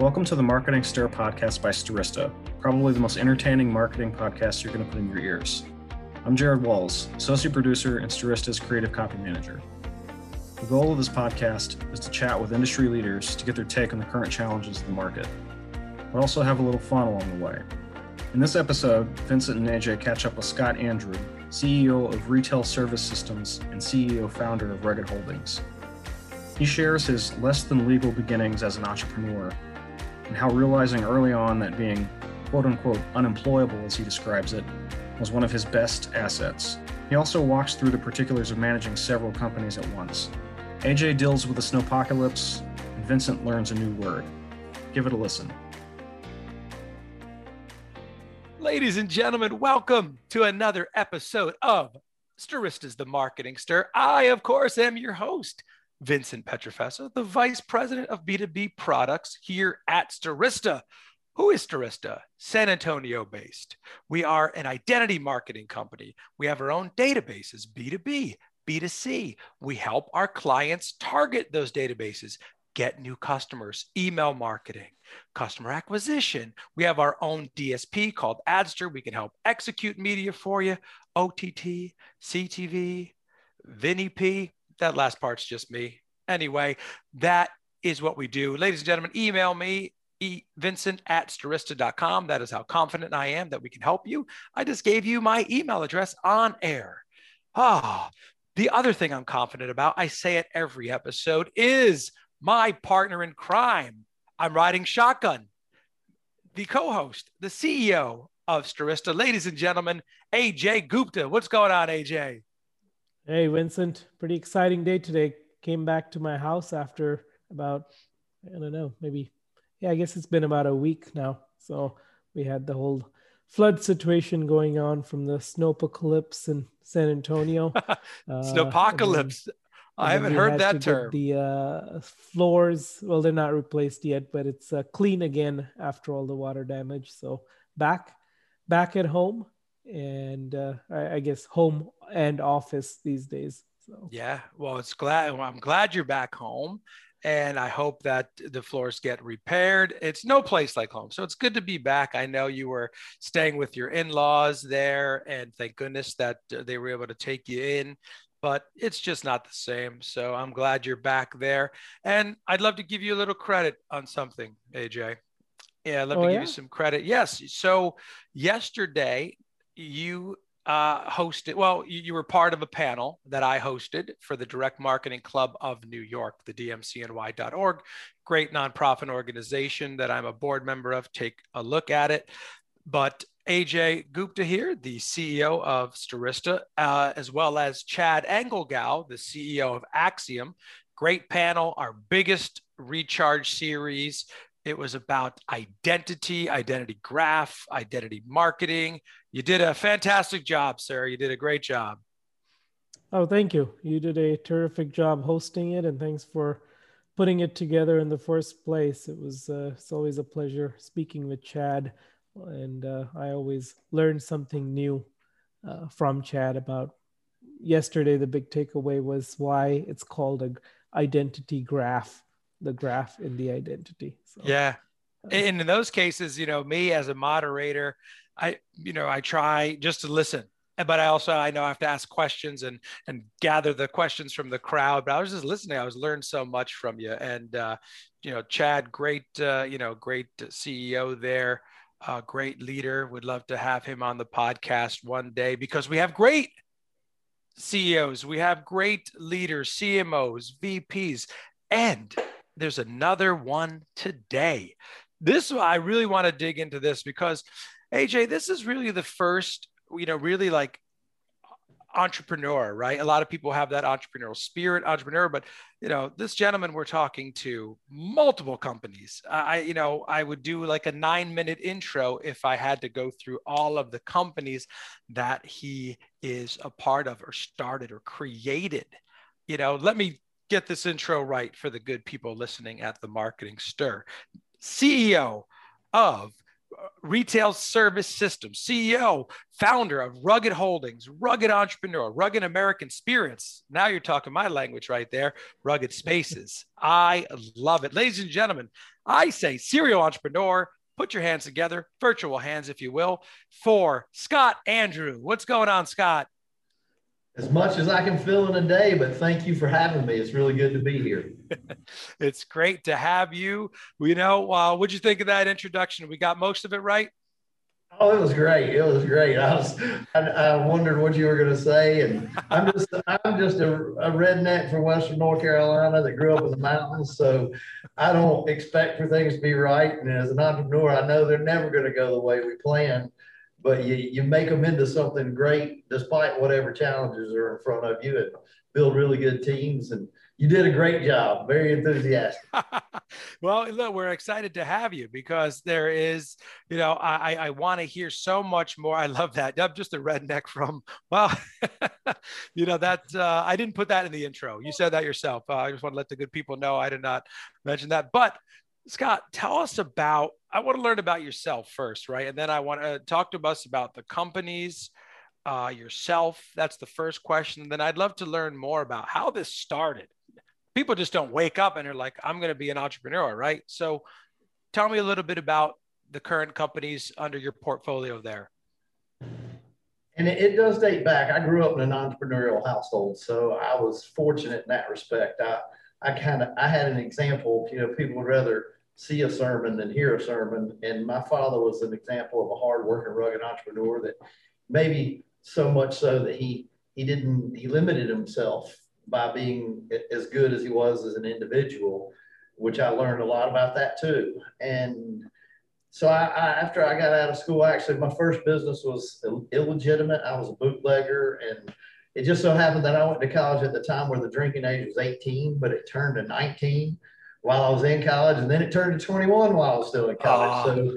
Welcome to the Marketing Stir podcast by Stirista, probably the most entertaining marketing podcast you're going to put in your ears. I'm Jared Walls, associate producer and Stirista's creative copy manager. The goal of this podcast is to chat with industry leaders to get their take on the current challenges of the market, but also have a little fun along the way. In this episode, Vincent and AJ catch up with Scott Andrew, CEO of Retail Service Systems and CEO founder of Rugged Holdings. He shares his less than legal beginnings as an entrepreneur and how realizing early on that being quote unquote unemployable, as he describes it, was one of his best assets. He also walks through the particulars of managing several companies at once. AJ deals with the snowpocalypse, and Vincent learns a new word. Give it a listen. Ladies and gentlemen, welcome to another episode of Stirista's the Marketing Stir. I, of course, am your host, Vincent Pietrafesa, the Vice President of B2B Products here at Stirista. Who is Stirista? San Antonio based. We are an identity marketing company. We have our own databases, B2B, B2C. We help our clients target those databases, get new customers, email marketing, customer acquisition. We have our own DSP called Adster. We can help execute media for you, OTT, CTV, VinEP, that last part's just me. Anyway, that is what we do. Ladies and gentlemen, email me, vincent at stirista.com. That is how confident I am that we can help you. I just gave you my email address on air. Ah, oh, the other thing I'm confident about, I say it every episode, is my partner in crime. I'm riding shotgun. The co host, the CEO of Stirista. ladies and gentlemen, AJ Gupta. What's going on, AJ? Hey, Vincent. Pretty exciting day today. Came back to my house after about, I don't know, maybe, yeah, I guess it's been about a week now. So we had the whole flood situation going on from the snowpocalypse in San Antonio. uh, snowpocalypse. I haven't heard that term. The uh, floors, well, they're not replaced yet, but it's uh, clean again after all the water damage. So back, back at home, and uh, I, I, guess home and office these days. So yeah, well, it's glad well, I'm glad you're back home, and I hope that the floors get repaired. It's no place like home, so it's good to be back. I know you were staying with your in-laws there, and thank goodness that uh, they were able to take you in. But it's just not the same. So I'm glad you're back there. And I'd love to give you a little credit on something, AJ. Yeah, let oh, me yeah? give you some credit. Yes. So yesterday, you uh, hosted, well, you, you, were part of a panel that I hosted for the Direct Marketing Club of New York, the dmcny.org, great nonprofit organization that I'm a board member of. Take a look at it. But AJ Gupta here, the CEO of Stirista, uh, as well as Chad Engelgau, the CEO of Acxiom. Great panel, our biggest recharge series. It was about identity, identity graph, identity marketing. You did a fantastic job, sir. You did a great job. Oh, thank you. You did a terrific job hosting it, and thanks for putting it together in the first place. It was uh, it's always a pleasure speaking with Chad, and uh, I always learn something new uh, from Chad about. Yesterday, the big takeaway was why it's called a identity graph the graph in the identity. So, yeah. Uh, and in those cases, you know, me as a moderator, I, you know, I try just to listen, but I also, I know I have to ask questions and, and gather the questions from the crowd, but I was just listening. I was learning so much from you and, uh, you know, Chad, great, uh, you know, great CEO there. Uh, great leader. Would love to have him on the podcast one day because we have great CEOs, we have great leaders, CMOs, VPs, and there's another one today. This I really want to dig into this because AJ, this is really the first, you know, really like entrepreneur, right? A lot of people have that entrepreneurial spirit, entrepreneur, but you know, this gentleman we're talking to multiple companies. I, you know, I would do like a nine minute intro if I had to go through all of the companies that he is a part of or started or created. You know, let me get this intro right for the good people listening at the Marketing Stir. CEO of uh, Retail Service Systems, CEO, founder of Rugged Holdings, Rugged Entrepreneur, Rugged American Spirits. Now you're talking my language right there, Rugged Spaces. I love it. Ladies and gentlemen, I say serial entrepreneur. Put your hands together, virtual hands, if you will, for Scott Andrew. What's going on, Scott? As much as I can fill in a day, but thank you for having me. It's really good to be here. it's great to have you. You know, uh, what'd you think of that introduction? We got most of it right. Oh, it was great. It was great. I was, I, I wondered what you were going to say, and I'm just, I'm just a, a, redneck from Western North Carolina that grew up in the mountains, so I don't expect for things to be right. And as an entrepreneur, I know they're never going to go the way we plan, but you, you make them into something great despite whatever challenges are in front of you, and build really good teams and you did a great job. Very enthusiastic. well, look, we're excited to have you because there is, you know, I, I want to hear so much more. I love that. I'm just a redneck from, well, you know, that uh, I didn't put that in the intro. You said that yourself. Uh, I just want to let the good people know I did not mention that. But Scott, tell us about, I want to learn about yourself first, right? And then I want to talk to us about the companies, uh, yourself. That's the first question. Then I'd love to learn more about how this started people just don't wake up and are like, I'm going to be an entrepreneur, right? So tell me a little bit about the current companies under your portfolio there. And it, it does date back. I grew up in an entrepreneurial household, so I was fortunate in that respect. I, I kind of, I had an example. You know, people would rather see a sermon than hear a sermon, and my father was an example of a hardworking, rugged entrepreneur that maybe so much so that he he didn't he limited himself by being as good as he was as an individual, which I learned a lot about that too. And so I, I, after I got out of school, actually my first business was illegitimate. I was a bootlegger and it just so happened that I went to college at the time where the drinking age was 18, but it turned to 19 while I was in college. And then it turned to 21 while I was still in college. Uh. So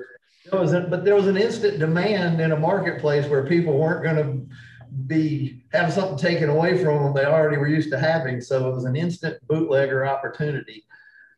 there was, a, but there was an instant demand in a marketplace where people weren't going to be have something taken away from them they already were used to having. So it was an instant bootlegger opportunity.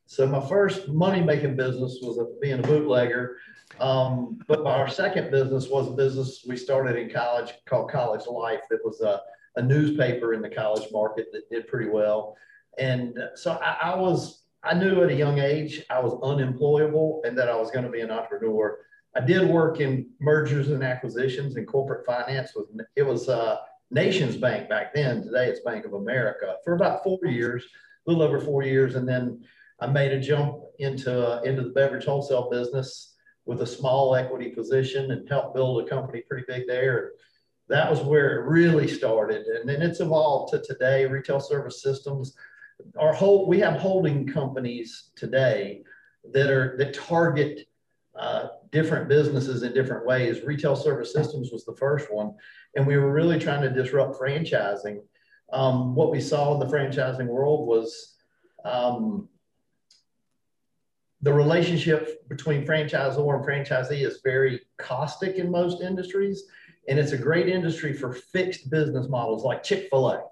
So my first money making business was a, being a bootlegger. Um, but our second business was a business we started in college called College Life. It was a, a newspaper in the college market that did pretty well. And so I, I was, I knew at a young age I was unemployable and that I was going to be an entrepreneur. I did work in mergers and acquisitions and corporate finance. With it was uh, Nations Bank back then. Today it's Bank of America for about four years, a little over four years, and then I made a jump into uh, into the beverage wholesale business with a small equity position and helped build a company pretty big there. That was where it really started, and then it's evolved to today. Retail Service Systems, our whole we have holding companies today that are that target uh, different businesses in different ways. Retail Service Systems was the first one, and we were really trying to disrupt franchising. Um, what we saw in the franchising world was um, the relationship between franchisor and franchisee is very caustic in most industries, and it's a great industry for fixed business models like Chick Fil A.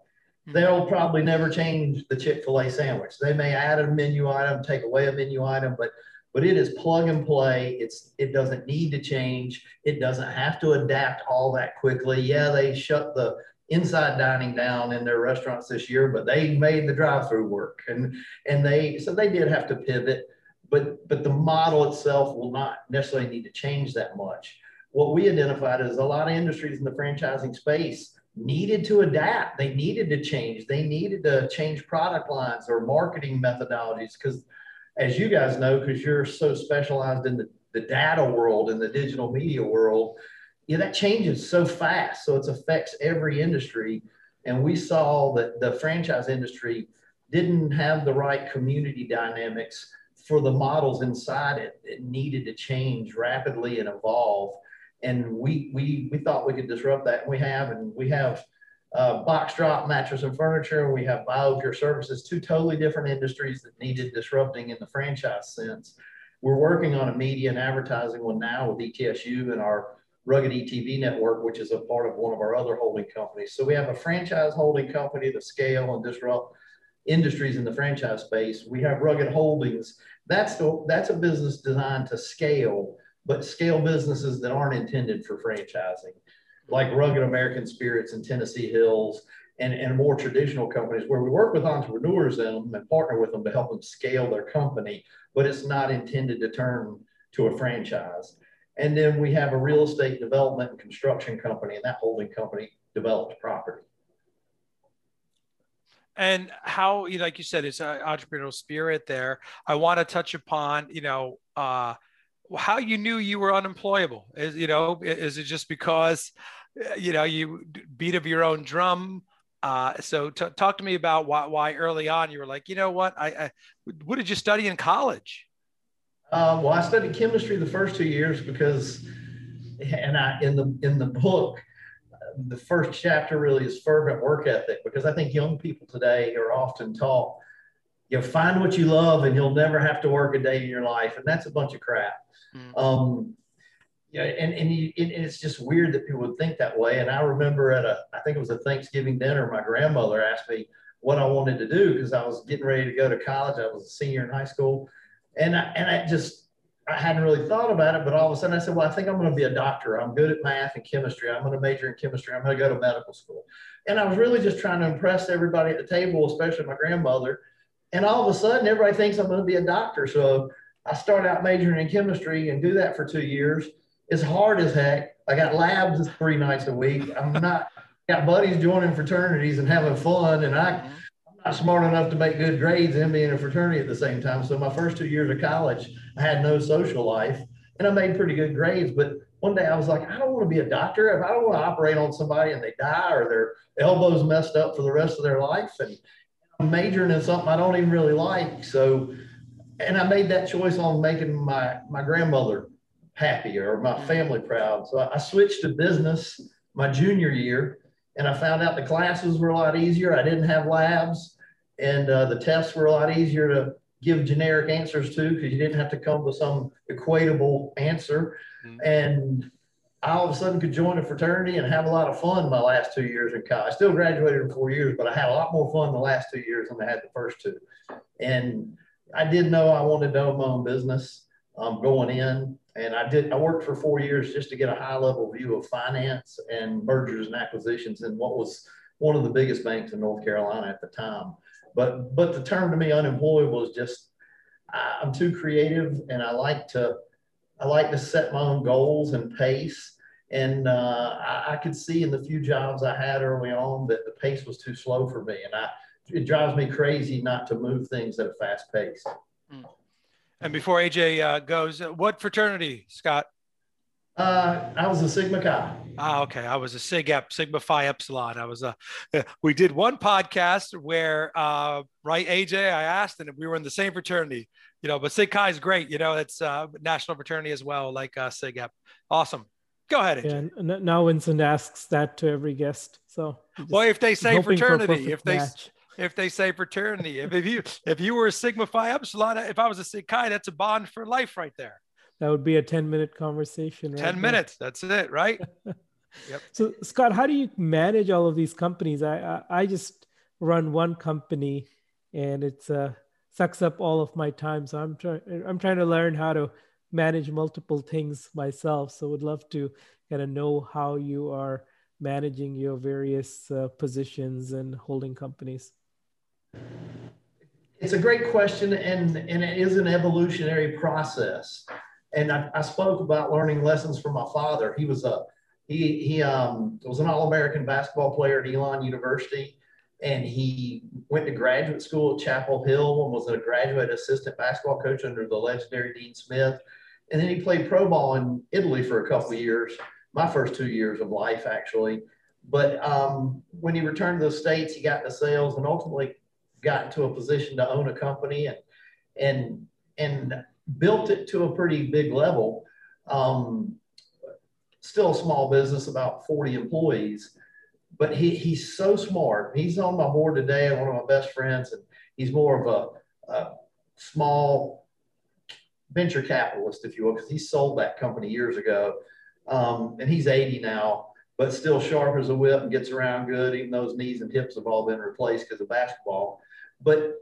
Hmm. They'll probably never change the Chick Fil A sandwich. They may add a menu item, take away a menu item, but but it is plug and play. It's it doesn't need to change. It doesn't have to adapt all that quickly. Yeah, they shut the inside dining down in their restaurants this year, but they made the drive-through work, and and they so they did have to pivot. But but the model itself will not necessarily need to change that much. What we identified is a lot of industries in the franchising space needed to adapt. They needed to change. They needed to change product lines or marketing methodologies because as you guys know, because you're so specialized in the, the data world and the digital media world, yeah, that changes so fast. So it affects every industry. And we saw that the franchise industry didn't have the right community dynamics for the models inside it. It needed to change rapidly and evolve. And we we we thought we could disrupt that. And we have, and we have uh, box drop mattress and furniture, and we have BioPure services, two totally different industries that needed disrupting in the franchise sense. We're working on a media and advertising one now with ETSU and our Rugged ETV network, which is a part of one of our other holding companies. So we have a franchise holding company to scale and disrupt industries in the franchise space. We have Rugged Holdings. That's the that's a business designed to scale, but scale businesses that aren't intended for franchising like Rugged American Spirits and Tennessee Hills and, and more traditional companies where we work with entrepreneurs them and partner with them to help them scale their company, but it's not intended to turn to a franchise. And then we have a real estate development and construction company, and that holding company develops property. And how, like you said, it's an entrepreneurial spirit there. I want to touch upon, you know, uh, how you knew you were unemployable. Is you know, is it just because, uh, you know, you beat of your own drum? Uh, so t- talk to me about why, why early on you were like, you know what, I, I what did you study in college? Uh, well, I studied chemistry the first two years because, and I in the in the book, the first chapter really is fervent work ethic because I think young people today are often taught, you know, find what you love and you'll never have to work a day in your life, and that's a bunch of crap. Mm. Um, yeah, and and, you, and it's just weird that people would think that way. And I remember at a, I think it was a Thanksgiving dinner, my grandmother asked me what I wanted to do because I was getting ready to go to college. I was a senior in high school and I, and I just, I hadn't really thought about it, but all of a sudden I said, well, I think I'm going to be a doctor. I'm good at math and chemistry. I'm going to major in chemistry. I'm going to go to medical school. And I was really just trying to impress everybody at the table, especially my grandmother. And all of a sudden, everybody thinks I'm going to be a doctor. So I started out majoring in chemistry and do that for two years. It's hard as heck. I got labs three nights a week. I'm not got buddies joining fraternities and having fun, and I, I'm not smart enough to make good grades and be in a fraternity at the same time. So my first two years of college, I had no social life and I made pretty good grades. But one day I was like, I don't want to be a doctor. If I don't want to operate on somebody and they die or their elbows messed up for the rest of their life, and majoring in something I don't even really like. So, and I made that choice on making my my grandmother happy or my family proud. So I switched to business my junior year, and I found out the classes were a lot easier. I didn't have labs and uh, the tests were a lot easier to give generic answers to because you didn't have to come with some equatable answer. Mm-hmm. And I all of a sudden could join a fraternity and have a lot of fun my last two years in college. I still graduated in four years, but I had a lot more fun the last two years than I had the first two. And I did know I wanted to own my own business um, going in. And I did, I worked for four years just to get a high level view of finance and mergers and acquisitions in what was one of the biggest banks in North Carolina at the time. But but the term to me unemployable is just I'm too creative and I like to I like to set my own goals and pace. And uh, I, I, could see in the few jobs I had early on that the pace was too slow for me, and I it drives me crazy not to move things at a fast pace. Hmm. And before AJ uh, goes, what fraternity, Scott? Uh, I was a Sigma Chi. Ah, okay. I was a Sig Ep, Sigma Phi Epsilon. I was a. We did one podcast where, uh, right, AJ, I asked, and we were in the same fraternity. You know, but Sig Chi is great. You know, it's uh, national fraternity as well, like uh, Sig Ep. Awesome. Go ahead. AJ. Yeah, now Vincent asks that to every guest. So, well, if they say fraternity, if they match. if they say fraternity, if, if you if you were a Sigma Phi Epsilon, if I was a Sig Chi, that's a bond for life right there that would be a 10 minute conversation right 10 there. minutes that's it right? Yep. so scott how do you manage all of these companies? I i, I just run one company and it's uh sucks up all of my time. So i'm trying i'm trying to learn how to manage multiple things myself. So would love to kind of know how you are managing your various uh, positions and holding companies. It's a great question and, and it is an evolutionary process and I, I, spoke about learning lessons from my father. He was a he he um, was an All-American basketball player at Elon University, and he went to graduate school at Chapel Hill and was a graduate assistant basketball coach under the legendary Dean Smith. And then he played pro ball in Italy for a couple of years, my first two years of life actually. But um, when he returned to the states, he got into sales and ultimately got into a position to own a company and and and built it to a pretty big level. Um, still a small business, about 40 employees, but he, he's so smart. He's on my board today one of my best friends, and he's more of a, a small venture capitalist, if you will, because he sold that company years ago. Um, and he's 80 now, but still sharp as a whip and gets around good, even though his knees and hips have all been replaced because of basketball. But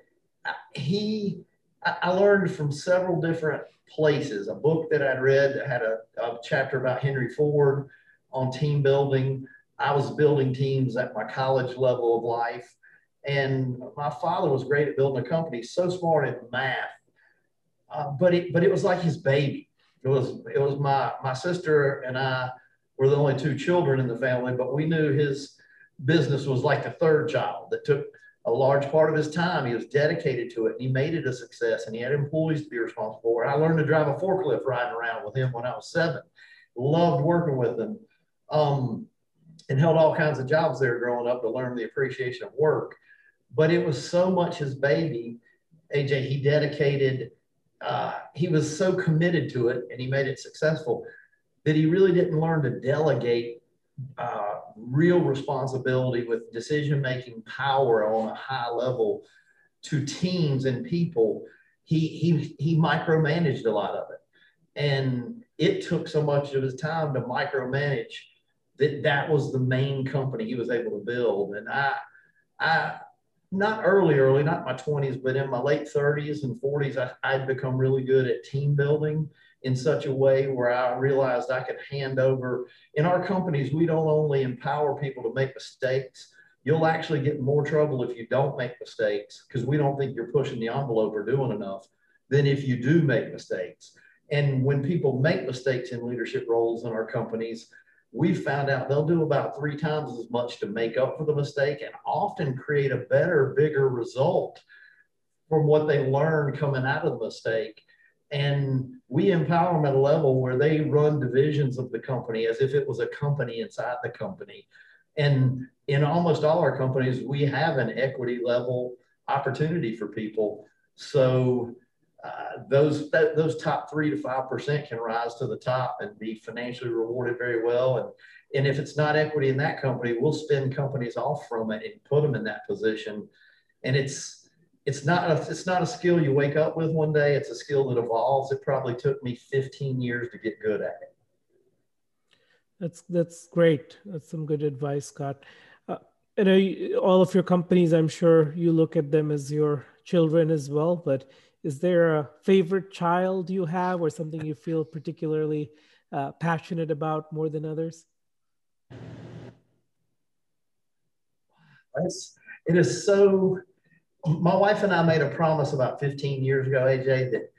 he I learned from several different places. A book that I'd read that had a, a chapter about Henry Ford on team building. I was building teams at my college level of life. And my father was great at building a company, so smart at math. Uh, but it but it was like his baby. It was it was my my sister and I were the only two children in the family, but we knew his business was like the third child that took a large part of his time. He was dedicated to it and he made it a success and he had employees to be responsible for. I learned to drive a forklift riding around with him when I was seven. Loved working with him um, and held all kinds of jobs there growing up to learn the appreciation of work. But it was so much his baby. AJ, he dedicated, uh, he was so committed to it and he made it successful that he really didn't learn to delegate uh, real responsibility with decision making power on a high level to teams and people. He, he, he micromanaged a lot of it. And it took so much of his time to micromanage that that was the main company he was able to build. And I, I, not early, early, not my 20s, but in my late 30s and 40s, I, I'd become really good at team building in such a way where I realized I could hand over. In our companies, we don't only empower people to make mistakes, you'll actually get more trouble if you don't make mistakes because we don't think you're pushing the envelope or doing enough than if you do make mistakes. And when people make mistakes in leadership roles in our companies, we found out they'll do about three times as much to make up for the mistake and often create a better, bigger result from what they learned coming out of the mistake. And we empower them at a level where they run divisions of the company as if it was a company inside the company. And in almost all our companies, we have an equity level opportunity for people. So uh, those that, those top three to five percent can rise to the top and be financially rewarded very well. And and if it's not equity in that company, we'll spin companies off from it and put them in that position. And it's it's not a, it's not a skill you wake up with one day. It's a skill that evolves. It probably took me 15 years to get good at it. That's that's great. That's some good advice, Scott. Uh, you know, all of your companies, I'm sure you look at them as your children as well, but is there a favorite child you have or something you feel particularly uh, passionate about more than others? It's, it is so. My wife and I made a promise about 15 years ago, AJ, that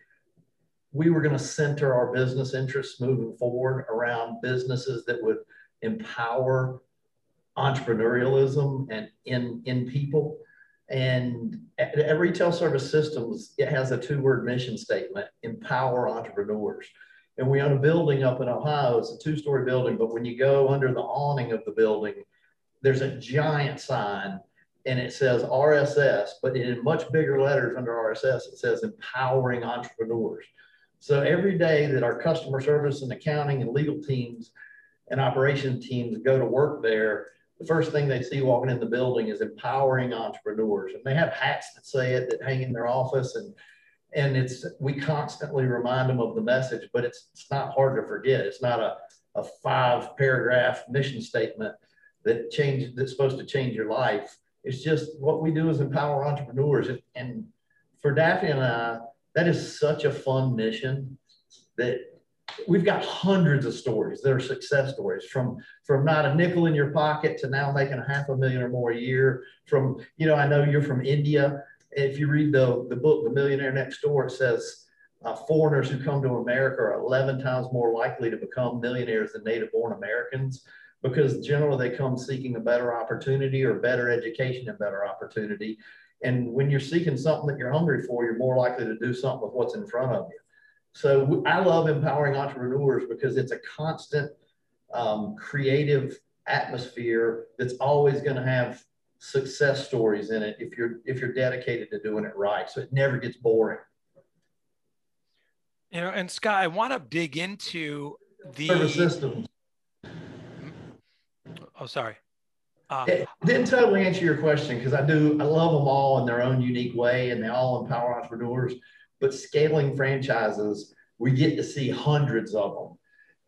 we were going to center our business interests moving forward around businesses that would empower entrepreneurialism and in, in people. And at, at Retail Service Systems, it has a two word mission statement empower entrepreneurs. And we own a building up in Ohio. It's a two story building, but when you go under the awning of the building, there's a giant sign and it says RSS, but in much bigger letters under RSS, it says empowering entrepreneurs. So every day that our customer service and accounting and legal teams and operation teams go to work there, the first thing they see walking in the building is empowering entrepreneurs. And they have hats that say it that hang in their office. And and it's we constantly remind them of the message, but it's it's not hard to forget. It's not a, a five paragraph mission statement that change that's supposed to change your life. It's just what we do is empower entrepreneurs. And, for Daphne and I, that is such a fun mission that we've got hundreds of stories that are success stories from from not a nickel in your pocket to now making a half a million or more a year from you know i know you're from india if you read the, the book the millionaire next door it says uh, foreigners who come to america are 11 times more likely to become millionaires than native born americans because generally they come seeking a better opportunity or better education and better opportunity and when you're seeking something that you're hungry for you're more likely to do something with what's in front of you so I love empowering entrepreneurs because it's a constant um, creative atmosphere that's always going to have success stories in it if you're if you're dedicated to doing it right. So it never gets boring. You know, and Scott, I want to dig into the service systems. Oh, sorry. Uh, it didn't totally answer your question because I do I love them all in their own unique way and they all empower entrepreneurs but scaling franchises, we get to see hundreds of them.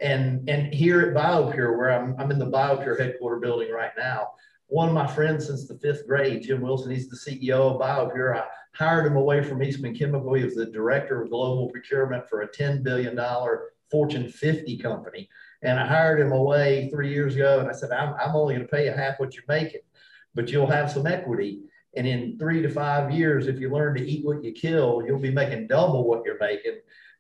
And, and here at BioPure, where I'm, I'm in the BioPure headquarter building right now, one of my friends since the fifth grade, Jim Wilson, he's the CEO of BioPure. I hired him away from Eastman Chemical. He was the director of global procurement for a $10 billion Fortune 50 company. And I hired him away three years ago. And I said, I'm, I'm only going to pay you half what you're making, but you'll have some equity. And in three to five years, if you learn to eat what you kill, you'll be making double what you're making.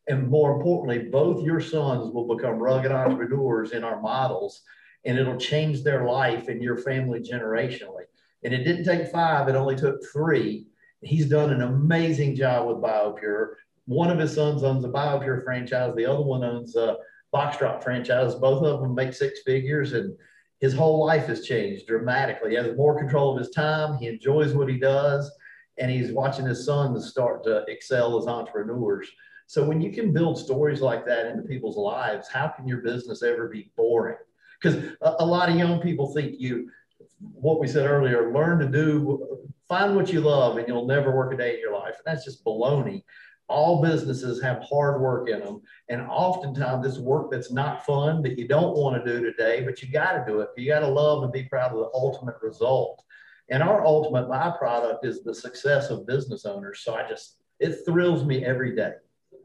And more importantly, both your sons will become rugged entrepreneurs in our models, and it'll change their life and your family generationally. And it didn't take five, it only took three. He's done an amazing job with BioPure. One of his sons owns a BioPure franchise, the other one owns a Box Drop franchise. Both of them make six figures, and his whole life has changed dramatically. He has more control of his time, he enjoys what he does, and he's watching his sons start to excel as entrepreneurs. So when you can build stories like that into people's lives, how can your business ever be boring? Because a, a, lot of young people think you what we said earlier, learn to do, find what you love, and you'll never work a day in your life. And that's just baloney. All businesses have hard work in them. And oftentimes it's work that's not fun that you don't want to do today, but you got to do it. You got to love and be proud of the ultimate result. And our ultimate byproduct is the success of business owners. So I just, it thrills me every day.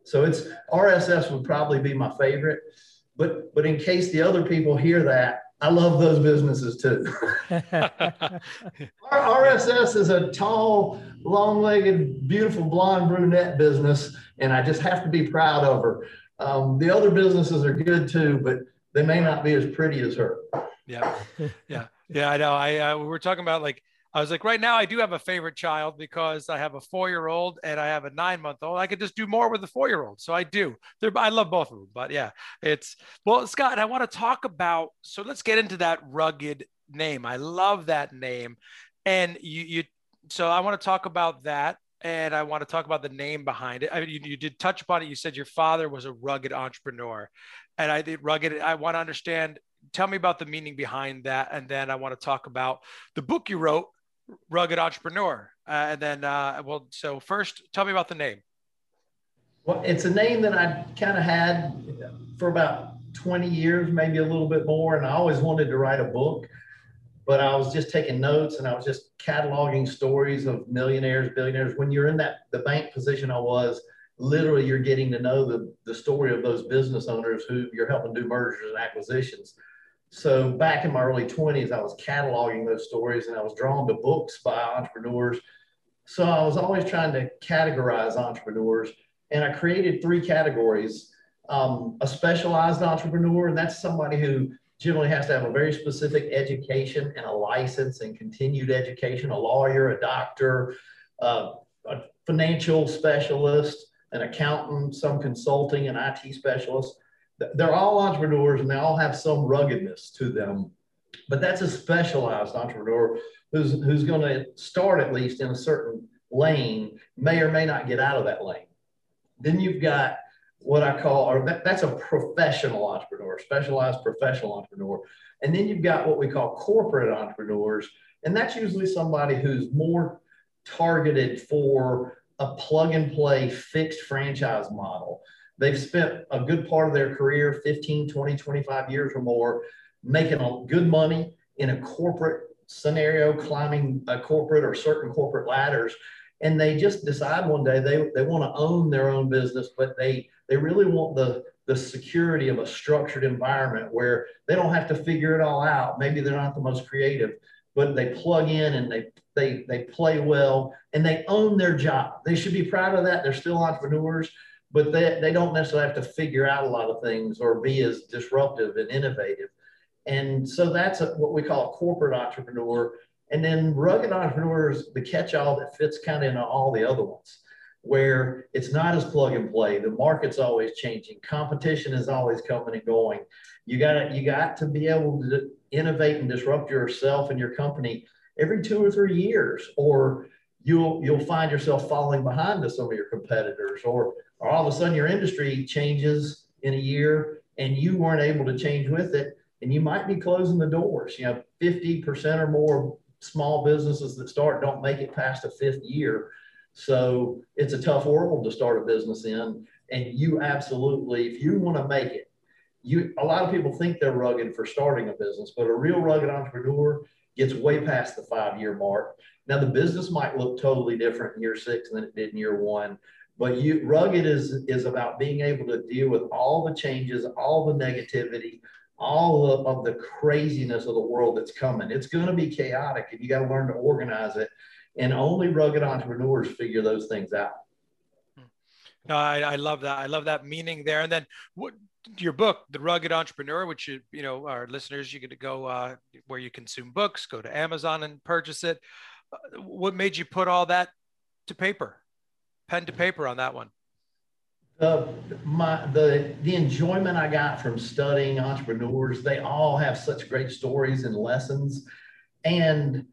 So it's RSS would probably be my favorite. But but in case the other people hear that, I love those businesses too. Our RSS is a tall, long-legged, beautiful blonde brunette business, and I just have to be proud of her. Um, the other businesses are good too, but they may not be as pretty as her. Yeah, yeah, yeah. I know. I uh, we were talking about like I was like, right now I do have a favorite child because I have a four-year-old and I have a nine-month-old. I could just do more with the four-year-old, so I do. They're, I love both of them, but yeah, it's well, Scott. I want to talk about. So let's get into that rugged name. I love that name, and you, you. So I want to talk about that, and I want to talk about the name behind it. I mean, you, you did touch upon it. You said your father was a rugged entrepreneur, and I did rugged. I want to understand tell me about the meaning behind that and then i want to talk about the book you wrote rugged entrepreneur. Uh, and then, uh, well, so first, tell me about the name. Well, it's a name that I kind of had for about 20 years, maybe a little bit more. And I always wanted to write a book, but I was just taking notes and I was just cataloging stories of millionaires, billionaires. When you're in that, the bank position I was, literally you're getting to know the, the story of those business owners who you're helping do mergers and acquisitions. So back in my early 20s, I was cataloging those stories and I was drawn to books by entrepreneurs. So I was always trying to categorize entrepreneurs. And I created three categories um, a specialized entrepreneur, and that's somebody who generally has to have a very specific education and a license and continued education, a lawyer, a doctor, uh, a financial specialist, an accountant, some consulting, an IT specialist they're all entrepreneurs and they all have some ruggedness to them but that's a specialized entrepreneur who's who's going to start at least in a certain lane may or may not get out of that lane. Then you've got what i call or that, that's a professional entrepreneur specialized professional entrepreneur. And then you've got what we call corporate entrepreneurs and that's usually somebody who's more targeted for a plug and play fixed franchise model They've spent a good part of their career, 15, 20, 25 years or more, making a good money in a corporate scenario, climbing a corporate or certain corporate ladders. And they just decide one day they, they want to own their own business, but they, they really want the, the security of a structured environment where they don't have to figure it all out. Maybe they're not the most creative, but they plug in and they they they play well and they own their job. They should be proud of that. They're still entrepreneurs, but they, they don't necessarily have to figure out a lot of things or be as disruptive and innovative. And so that's a, what we call a corporate entrepreneur. And then rugged entrepreneurs, the catch all that fits kind of into all the other ones, where it's not as plug and play. The market's always changing, competition is always coming and going. You got you got to be able to innovate and disrupt yourself and your company every two or three years, or you'll you'll find yourself falling behind to some of your competitors, or or all of a sudden your industry changes in a year and you weren't able to change with it and you might be closing the doors. You know 50% or more small businesses that start don't make it past a fifth year. So it's a tough world to start a business in and you absolutely if you want to make it you a lot of people think they're rugged for starting a business but a real rugged entrepreneur gets way past the five year mark. Now the business might look totally different in year six than it did in year one but you rugged is is about being able to deal with all the changes, all the negativity, all of, of the craziness of the world that's coming. It's going to be chaotic, and you got to learn to organize it. And only rugged entrepreneurs figure those things out. No, I, I love that. I love that meaning there. And then what your book, The Rugged Entrepreneur, which you, you know, our listeners, you get to go uh, where you consume books, go to Amazon and purchase it. Uh, what made you put all that to paper, pen to paper on that one? The, my, the, the enjoyment I got from studying entrepreneurs, they all have such great stories and lessons. And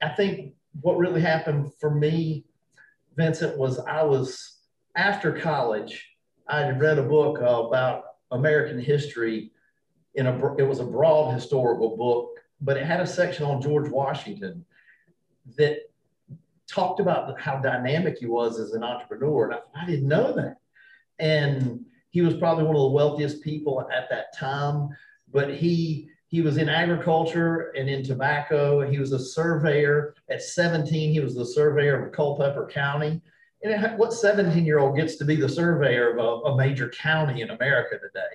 I think what really happened for me, Vincent, was I was after college, I had read a book about American history. In a, it was a broad historical book, but it had a section on George Washington that talked about how dynamic he was as an entrepreneur. And I, I didn't know that. And he was probably one of the wealthiest people at that time, but he he was in agriculture and in tobacco. He was a surveyor. At 17, he was the surveyor of Culpeper County. And what 17 year old gets to be the surveyor of a, a, major county in America today?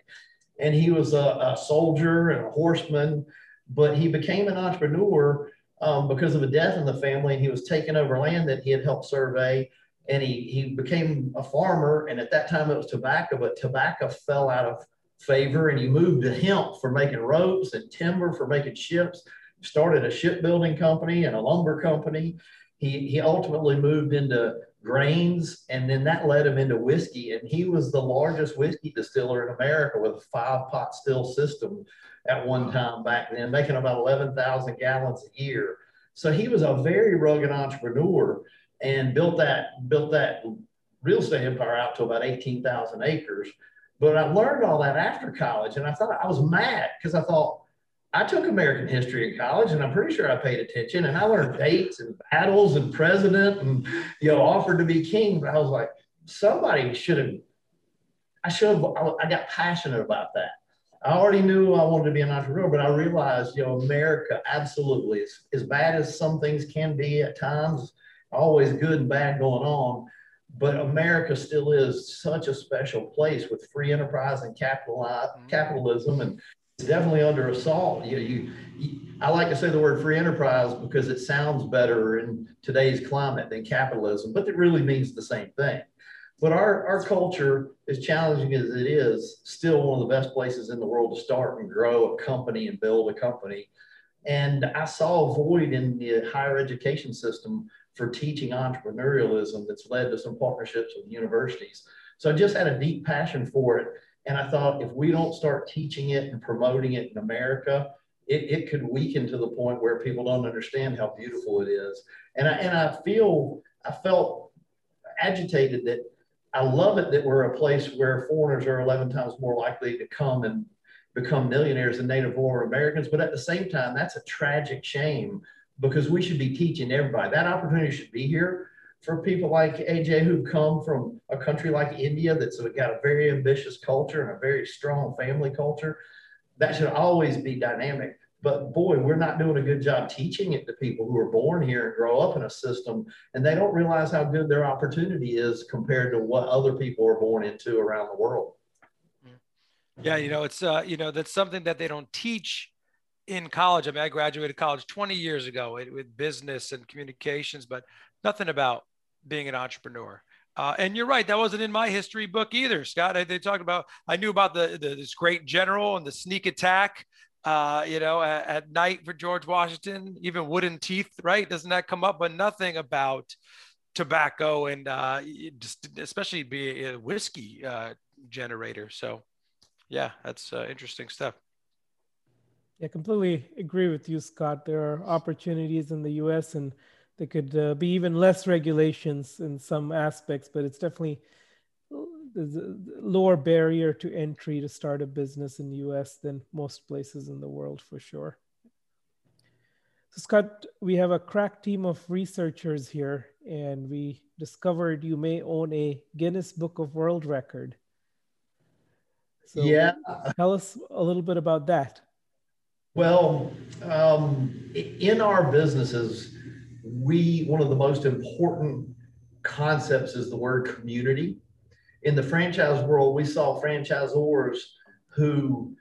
And he was a, a soldier and a horseman, but he became an entrepreneur um, because of a death in the family, and he was taking over land that he had helped survey. And he, he became a farmer, and at that time it was tobacco, but tobacco fell out of favor, and he moved to hemp for making ropes and timber for making ships. Started a shipbuilding company and a lumber company. He, he ultimately moved into grains, and then that led him into whiskey. And he was the largest whiskey distiller in America with a five pot still system at one time back then, making about 11,000 gallons a year. So he was a very rugged entrepreneur and built that built that real estate empire out to about 18,000 acres. But I learned all that after college, and I thought I was mad because I thought I took American history in college, and I'm pretty sure I paid attention, and I learned dates and battles and president, and you know, offered to be king. But I was like, somebody should have. I should have. I got passionate about that. I already knew I wanted to be an entrepreneur, but I realized, you know, America absolutely is as bad as some things can be at times, always good and bad going on. But America still is such a special place with free enterprise and capital, mm-hmm. capitalism, and it's definitely under assault. You, you, you, I like to say the word free enterprise because it sounds better in today's climate than capitalism, but it really means the same thing. But our, our culture, as challenging as it is, still one of the best places in the world to start and grow a company and build a company. And I saw a void in the higher education system for teaching entrepreneurialism that's led to some partnerships with universities. So I just had a deep passion for it. And I thought if we don't start teaching it and promoting it in America, it, it could weaken to the point where people don't understand how beautiful it is. And I, and I feel, I felt agitated that I love it that we're a place where foreigners are 11 times more likely to come and become millionaires than native born Americans. But at the same time, that's a tragic shame because we should be teaching everybody. That opportunity should be here for people like AJ who come from a country like India that's got a very ambitious culture and a very strong family culture. That should always be dynamic. But boy, we're not doing a good job teaching it to people who are born here and grow up in a system, and they don't realize how good their opportunity is compared to what other people are born into around the world. Yeah, you know, it's uh, you know, that's something that they don't teach in college. I mean, I graduated college 20 years ago with, business and communications, but nothing about being an entrepreneur. Uh, and you're right, that wasn't in my history book either, Scott. I, they talked about I knew about the, the, this great general and the sneak attack uh, you know, at, at, night for George Washington, even wooden teeth, right? Doesn't that come up? But nothing about tobacco and uh, just especially be a whiskey uh, generator. So, yeah, that's uh, interesting stuff. Yeah, completely agree with you, Scott. There are opportunities in the U.S. and there could uh, be even less regulations in some aspects, but it's definitely there's a lower barrier to entry to start a business in the US than most places in the world for sure. So Scott, we have a crack team of researchers here and we discovered you may own a Guinness Book of World Record. So yeah. tell us a little bit about that. Well, um, in our businesses, we one of the most important concepts is the word community in the franchise world, we saw franchisors who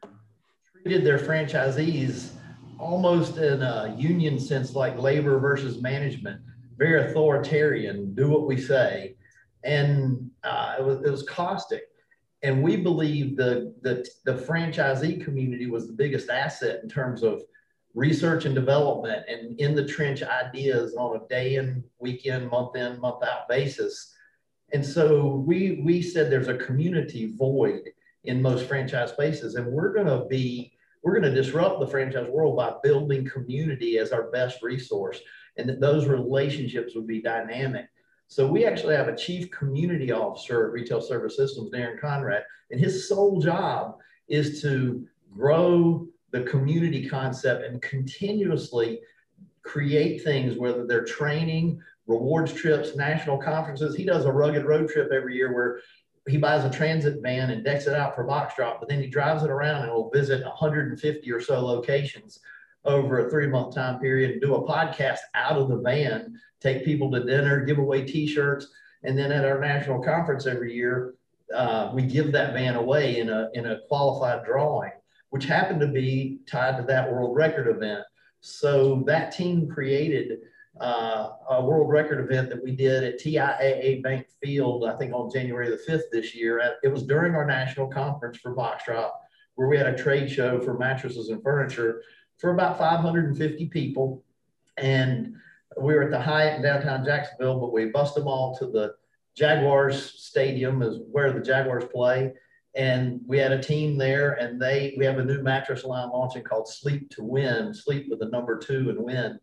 treated their franchisees almost in a union sense, like labor versus management, very authoritarian, do what we say. And uh, it, was, it was caustic. And we believe the, the, the franchisee community was the biggest asset in terms of research and development and in the trench ideas on a day in, weekend, month in, month out basis. And so we, we said there's a community void in most franchise spaces, and we're going to be we're going to disrupt the franchise world by building community as our best resource, and that those relationships would be dynamic. So we actually have a chief community officer at Retail Service Systems, Darren Conrad, and his sole job is to grow the community concept and continuously create things, whether they're training, rewards trips, national conferences. He does a rugged road trip every year where he buys a transit van and decks it out for box drop, but then he drives it around and will visit 150 or so locations over a three month time period and do a podcast out of the van, take people to dinner, give away t-shirts. And then at our national conference every year, uh, we give that van away in a, in a qualified drawing, which happened to be tied to that world record event. So that team created uh, a world record event that we did at TIAA Bank Field, I think on January the 5th this year. It was during our national conference for Box Drop, where we had a trade show for mattresses and furniture for about 550 people. And we were at the Hyatt in downtown Jacksonville, but we bust them all to the Jaguars Stadium, is where the Jaguars play. And we had a team there, and they we have a new mattress line launching called Sleep to Win, sleep with the number two and win.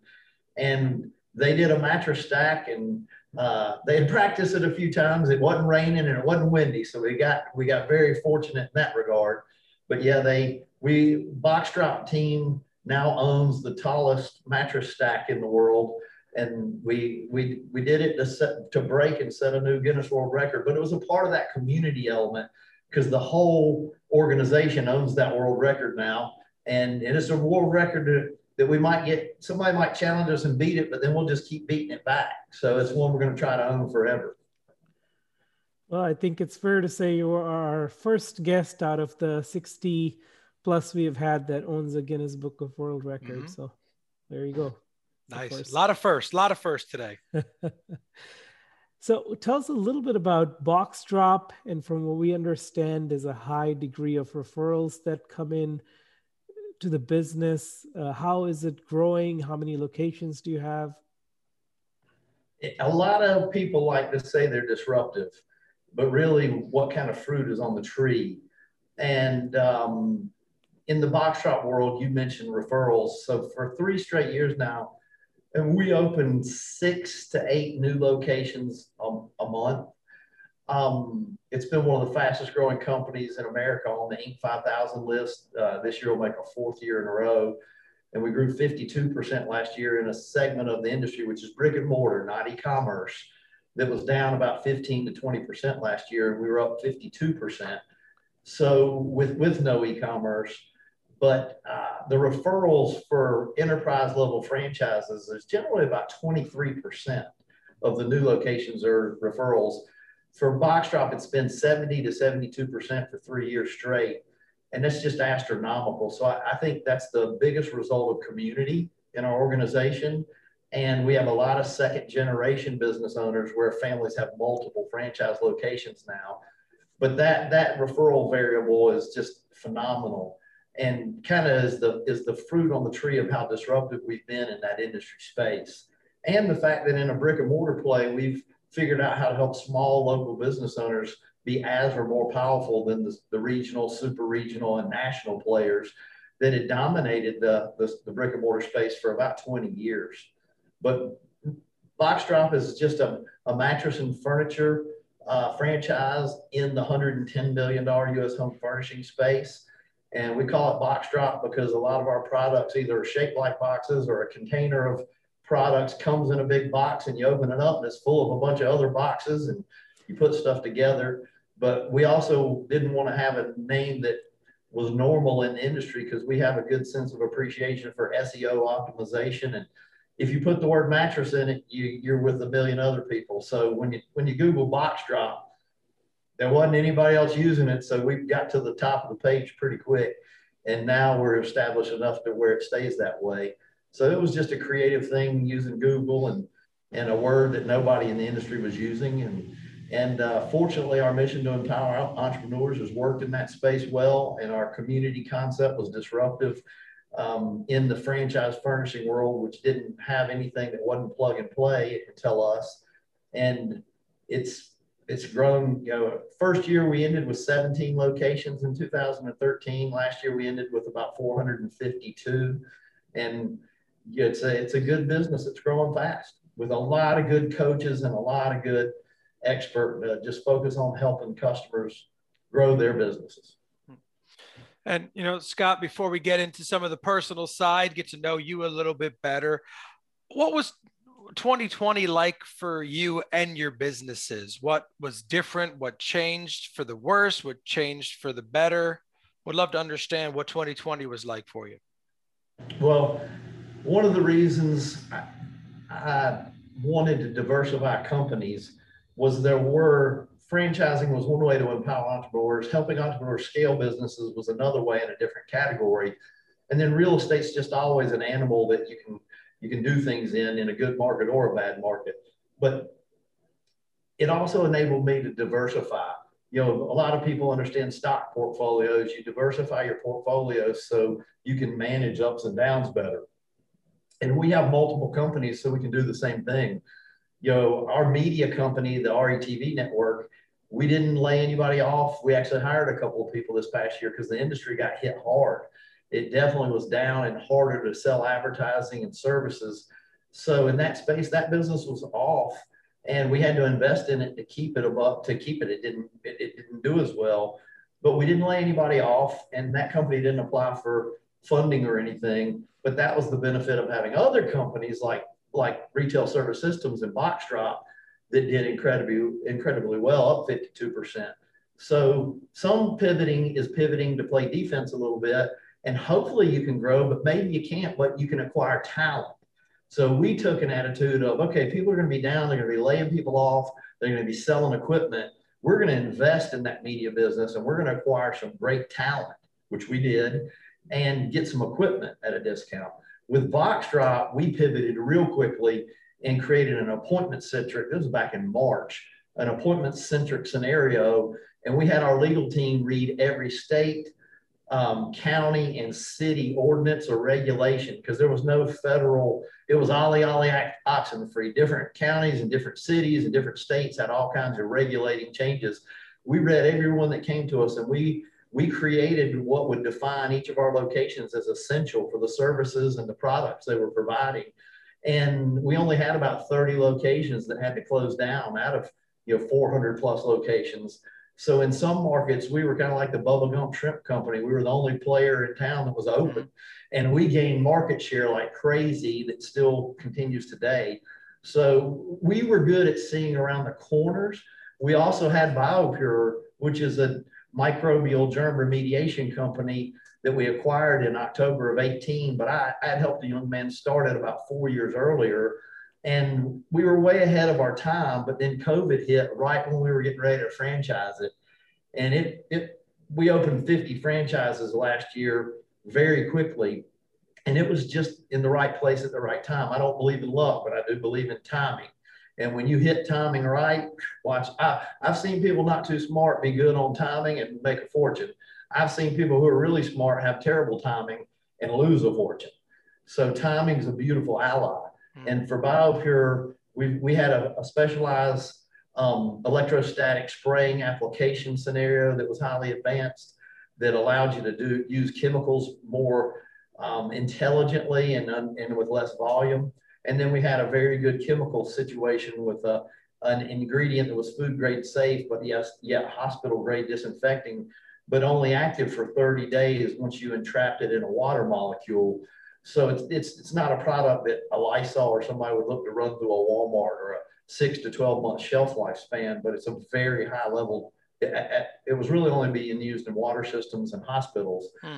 And they did a mattress stack and uh, they had practiced it a few times. It wasn't raining and it wasn't windy, so we got we got very fortunate in that regard. But yeah, they we box drop team now owns the tallest mattress stack in the world, and we we we did it to set to break and set a new Guinness World Record. But it was a part of that community element because the whole organization owns that world record now, and, and it's a world record that we might get somebody might challenge us and beat it, but then we'll just keep beating it back. So it's one we're going to try to own forever. Well, I think it's fair to say you are our first guest out of the 60 plus we have had that owns a Guinness Book of World Records. Mm-hmm. So there you go. Nice. A lot of firsts, a lot of firsts today. so tell us a little bit about Box Drop. And from what we understand, there's a high degree of referrals that come in to the business? Uh, how is it growing? How many locations do you have? A lot of people like to say they're disruptive, but really, what kind of fruit is on the tree? And um, in the box drop world, you mentioned referrals. So for three straight years now, and we opened six to eight new locations a, a month. Um, it's been one of the fastest growing companies in America on the Inc. 5000 list. Uh, this year will make a fourth year in a row. And we grew 52% last year in a segment of the industry, which is brick and mortar, not e commerce, that was down about 15 to 20% last year. And we were up 52%. So, with, with no e commerce, but uh, the referrals for enterprise level franchises is generally about 23% of the new locations are referrals for box drop, it's been 70 to 72% for three years straight. And that's just astronomical. So I, I, think that's the biggest result of community in our organization. And we have a lot of second generation business owners where families have multiple franchise locations now. But that that referral variable is just phenomenal and kind of is the is the fruit on the tree of how disruptive we've been in that industry space. And the fact that in a brick and mortar play, we've figured out how to help small local business owners be as or more powerful than the, the regional, super regional, and national players that had dominated the, the, the, brick and mortar space for about 20 years. But Box Drop is just a, a mattress and furniture uh, franchise in the $110 billion US home furnishing space. And we call it Box Drop because a lot of our products either are shaped like boxes or a container of products comes in a big box and you open it up and it's full of a bunch of other boxes and you put stuff together. But we also didn't want to have a name that was normal in the industry because we have a good sense of appreciation for SEO optimization. And if you put the word mattress in it, you, you're with a million other people. So when you when you Google box drop, there wasn't anybody else using it. So we got to the top of the page pretty quick. And now we're established enough to where it stays that way. So it was just a creative thing using Google and, and a word that nobody in the industry was using. And, and uh, fortunately, our mission to empower entrepreneurs has worked in that space well. And our community concept was disruptive um, in the franchise furnishing world, which didn't have anything that wasn't plug and play until us. And it's it's grown. You know, first year we ended with 17 locations in 2013. Last year we ended with about 452, and it's a it's a good business. It's growing fast with a lot of good coaches and a lot of good expert. Uh, just focus on helping customers grow their businesses. And you know, Scott, before we get into some of the personal side, get to know you a little bit better. What was 2020 like for you and your businesses? What was different? What changed for the worse? What changed for the better? Would love to understand what 2020 was like for you. Well, one of the reasons I, I wanted to diversify companies was there were franchising was one way to empower entrepreneurs. Helping entrepreneurs scale businesses was another way in a different category. And then real estate's just always an animal that you can you can do things in in a good market or a bad market. But it also enabled me to diversify. You know, a lot of people understand stock portfolios. You diversify your portfolios so you can manage ups and downs better. And we have multiple companies, so we can do the same thing. You know, our media company, the RETV network, we didn't lay anybody off. We actually hired a couple of people this past year because the industry got hit hard. It definitely was down and harder to sell advertising and services. So in that space, that business was off, and we had to invest in it to keep it above. To keep it, it didn't it, it didn't do as well. But we didn't lay anybody off, and that company didn't apply for funding or anything. But that was the benefit of having other companies like like Retail Service Systems and Boxdrop that did incredibly incredibly well, up 52%. So some pivoting is pivoting to play defense a little bit, and hopefully you can grow, but maybe you can't, but you can acquire talent. So we took an attitude of, okay, people are going to be down, they're going to be laying people off, they're going to be selling equipment. We're going to invest in that media business and we're going to acquire some great talent, which we did, and get some equipment at a discount. With Boxdrop, we pivoted real quickly and created an appointment centric, this was back in March, an appointment centric scenario. And we had our legal team read every state, um, county, and city ordinance or regulation because there was no federal, it was Ollie Ollie oxen free. Different counties and different cities and different states had all kinds of regulating changes. We read everyone that came to us and we we created what would define each of our locations as essential for the services and the products they were providing. And we only had about 30 locations that had to close down out of you know 400 plus locations. So in some markets we were kind of like the Bubba Gump shrimp company. We were the only player in town that was mm-hmm. open. And we gained market share like crazy that still continues today. So we were good at seeing around the corners. We also had BioPure which is a microbial germ remediation company that we acquired in October of 18, but I, I had helped a young man start it about four years earlier. And we were way ahead of our time, but then COVID hit right when we were getting ready to franchise it. And it, it we opened 50 franchises last year very quickly. And it was just in the right place at the right time. I don't believe in luck, but I do believe in timing. And when you hit timing right, watch. I, I've seen people not too smart be good on timing and make a fortune. I've seen people who are really smart have terrible timing and lose a fortune. So timing is a beautiful ally. Mm-hmm. And for BioPure, we, we had a, a specialized um, electrostatic spraying application scenario that was highly advanced that allowed you to do use chemicals more um, intelligently and, and with less volume. And then we had a very good chemical situation with a, an ingredient that was food grade safe, but yes, yet hospital grade disinfecting but only active for 30 days once you entrapped it in a water molecule. So it's, it's, it's not a product that a Lysol or somebody would look to run through a Walmart or a six to 12 month shelf lifespan, but it's a very high level. It, it was really only being used in water systems and hospitals. Hmm.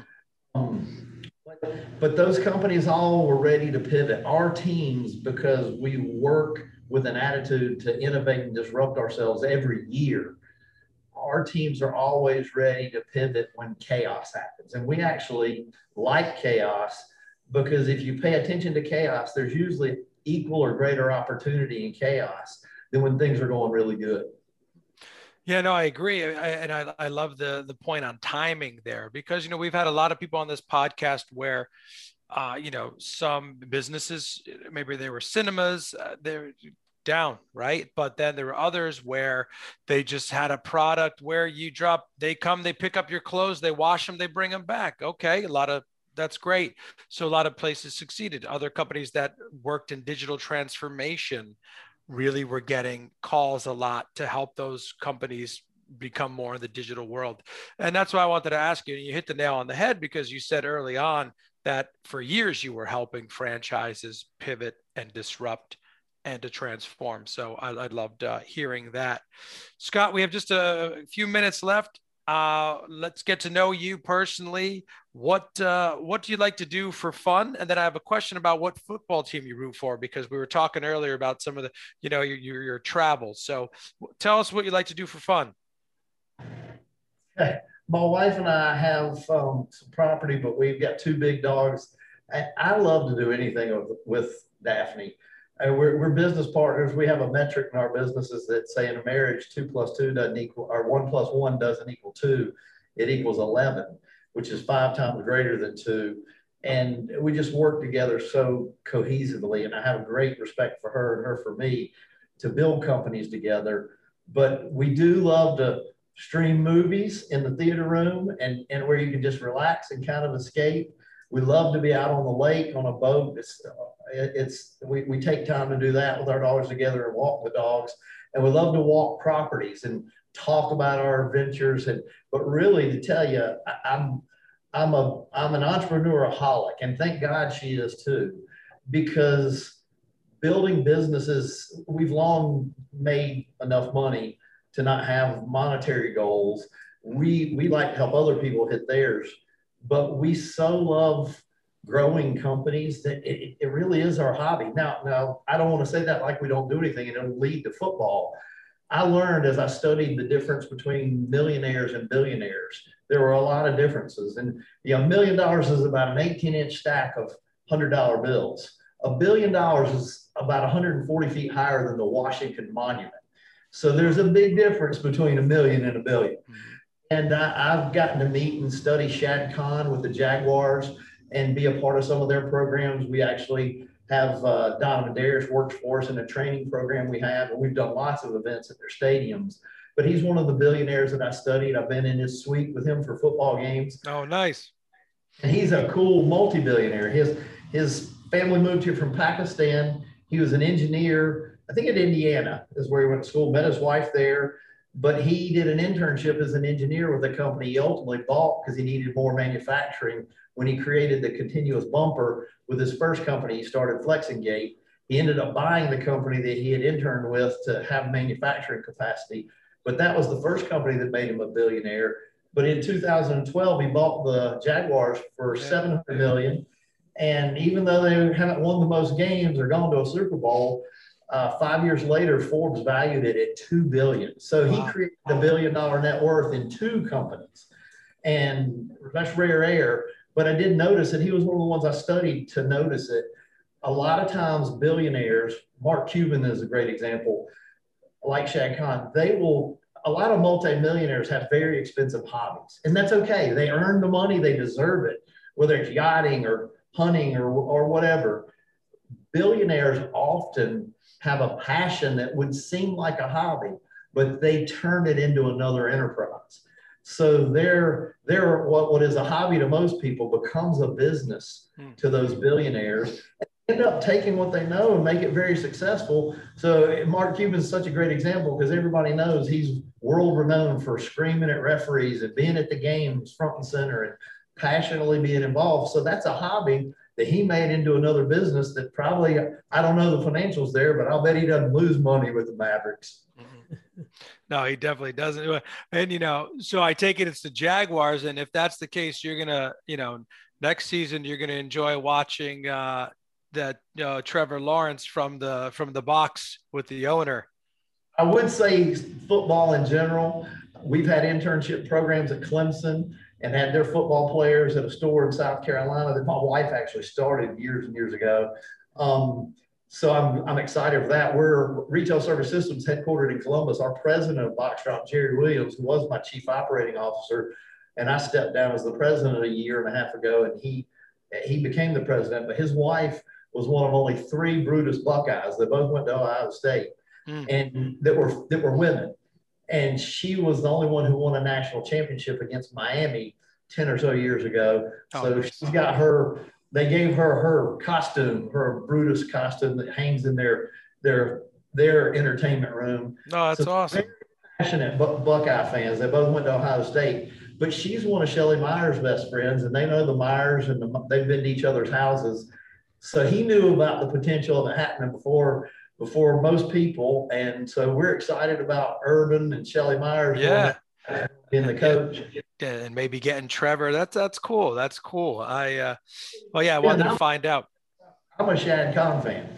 Um, but, those companies all were ready to pivot. Our teams, because we work with an attitude to innovate and disrupt ourselves every year, our teams are always ready to pivot when chaos happens. And we actually like chaos because if you pay attention to chaos, there's usually equal or greater opportunity in chaos than when things are going really good. Yeah, no, I agree, I, and I, I love the the point on timing there because you know we've had a lot of people on this podcast where, uh, you know, some businesses maybe they were cinemas, uh, they're down, right? But then there were others where they just had a product where you drop, they come, they pick up your clothes, they wash them, they bring them back. Okay, a lot of that's great. So a lot of places succeeded. Other companies that worked in digital transformation really were getting calls a lot to help those companies become more in the digital world. And that's why I wanted to ask you. You hit the nail on the head because you said early on that for years you were helping franchises pivot and disrupt and to transform. So I, I loved uh, hearing that. Scott, we have just a few minutes left. Uh, let's get to know you personally. What uh, what do you like to do for fun? And then I have a question about what football team you root for because we were talking earlier about some of the you know your your, your travels. So tell us what you like to do for fun. My wife and I have um, some property, but we've got two big dogs. I, I love to do anything with, Daphne. Uh, we're, we're business partners. We have a metric in our businesses that say in a marriage, two plus two doesn't equal, or one plus one doesn't equal two. It equals 11, which is five times greater than two. And we just work together so cohesively. And I have a great respect for her and her for me to build companies together. But we do love to stream movies in the theater room and, and where you can just relax and kind of escape. We love to be out on the lake on a boat. It's, it's we, we take time to do that with our dogs together and walk the dogs. And we love to walk properties and talk about our adventures. And but really to tell you, I, I'm I'm a I'm an entrepreneuraholic, and thank God she is too, because building businesses, we've long made enough money to not have monetary goals. We we like to help other people hit theirs, but we so love growing companies that it, it really is our hobby. Now, now I don't want to say that like we don't do anything and it'll lead to football. I learned as I studied the difference between millionaires and billionaires. There were a lot of differences. And you know, a million dollars is about an 18 inch stack of hundred dollar bills. A billion dollars is about 140 feet higher than the Washington Monument. So there's a big difference between a million and a 1000000000 mm-hmm. And I, have gotten to meet and study Shad Khan with the Jaguars and be a part of some of their programs. We actually have uh, Donovin Darius works for us in a training program we have, and we've done lots of events at their stadiums. But he's one of the billionaires that I studied. I've been in his suite with him for football games. Oh, nice. And he's a cool multi-billionaire. His his family moved here from Pakistan. He was an engineer, I think at Indiana is where he went to school. Met his wife there, but he did an internship as an engineer with a company he ultimately bought because he needed more manufacturing when he created the continuous bumper with his first company, he started Flex-N-Gate. He ended up buying the company that he had interned with to have manufacturing capacity. But that was the first company that made him a billionaire. But in 2012, he bought the Jaguars for 700 million. And even though they haven't won the most games or gone to a Super Bowl, uh, five years later, Forbes valued it at two billion. So he created a billion dollar net worth in two companies, and that's rare air. But I did notice, and he was one of the ones I studied to notice it. A lot of times, billionaires, Mark Cuban is a great example, like Shad Khan, they will, a lot of multimillionaires have very expensive hobbies. And that's okay. They earn the money, they deserve it, whether it's yachting or hunting or, or whatever. Billionaires often have a passion that would seem like a hobby, but they turn it into another enterprise. So their their what, what is a hobby to most people becomes a business hmm. to those billionaires. End up taking what they know and make it very successful. So Mark Cuban is such a great example because everybody knows he's world renowned for screaming at referees and being at the games front and center and passionately being involved. So that's a hobby that he made into another business that probably I don't know the financials there, but I'll bet he doesn't lose money with the Mavericks. Mm-hmm. No, he definitely doesn't. And you know, so I take it it's the Jaguars, and if that's the case, you're gonna, you know, next season you're gonna enjoy watching uh, that know, Trevor Lawrence from the from the box with the owner. I would say football in general. we've had internship programs at Clemson and had their football players at a store in South Carolina that my wife actually started years and years ago. Um, so I'm, I'm excited for that. We're Retail Service Systems headquartered in Columbus. Our president of Boxdrop, Jerry Williams, who was my chief operating officer, and I stepped down as the president a year and a half ago, and he he became the president. But his wife was one of only three Brutus Buckeyes. They both went to Ohio State, mm. and that were that were women. And she was the only one who won a national championship against Miami 10 or so years ago. Oh, so nice. she's got her they gave her her costume, her Brutus costume that hangs in their their their entertainment room. No, that's so awesome. Passionate Buckeye fans. They both went to Ohio State, but she's one of Shelley Meyers' best friends, and they know the Meyers, and the, they've been to each other's houses. So he knew about the potential of it happening before before most people, and so we're excited about Urban and Shelley Meyers. Yeah. In the coach and maybe getting Trevor. That's that's cool. That's cool. I uh, well, yeah, I wanted yeah, to find out. I'm a Shad Khan fan.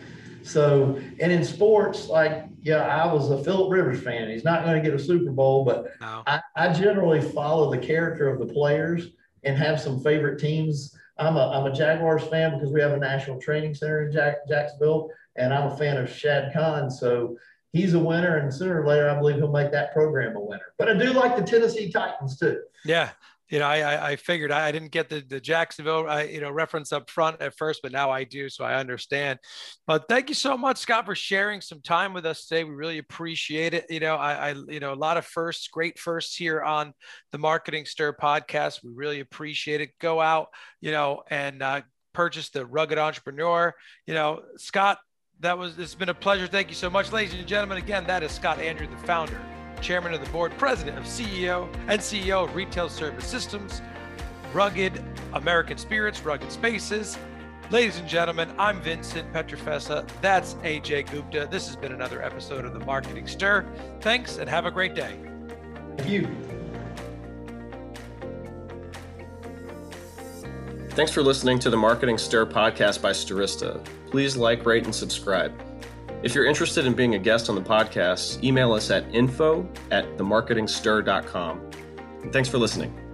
So, and in sports, like, yeah, I was a Philip Rivers fan. He's not going to get a Super Bowl, but no. I, I generally follow the character of the players and have some favorite teams. I'm a, I'm a Jaguars fan because we have a national training center in Jack, Jacksonville, and I'm a fan of Shad Khan. So, he's a winner, and sooner or later, I believe he'll make that program a winner. But I do like the Tennessee Titans too. Yeah, you know, I I figured I didn't get the the Jacksonville you know reference up front at first, but now I do, so I understand. But thank you so much, Scott, for sharing some time with us today. We really appreciate it. You know, I, I you know a lot of firsts, great firsts here on the Marketing Stir podcast. We really appreciate it. Go out, you know, and uh, purchase the Rugged Entrepreneur. You know, Scott, that was it's been a pleasure. Thank you so much, ladies and gentlemen. Again, that is Scott Andrew, the founder, chairman of the board, president of CEO and CEO of Retail Service Systems, Rugged American Spirits, Rugged Spaces. Ladies and gentlemen, I'm Vincent Pietrafesa. That's Ajay Gupta. This has been another episode of the Marketing Stir. Thanks and have a great day. Thank you. Thanks for listening to the Marketing Stir podcast by Stirista please like, rate, and subscribe. If you're interested in being a guest on the podcast, email us at info at themarketingstir.com. And thanks for listening.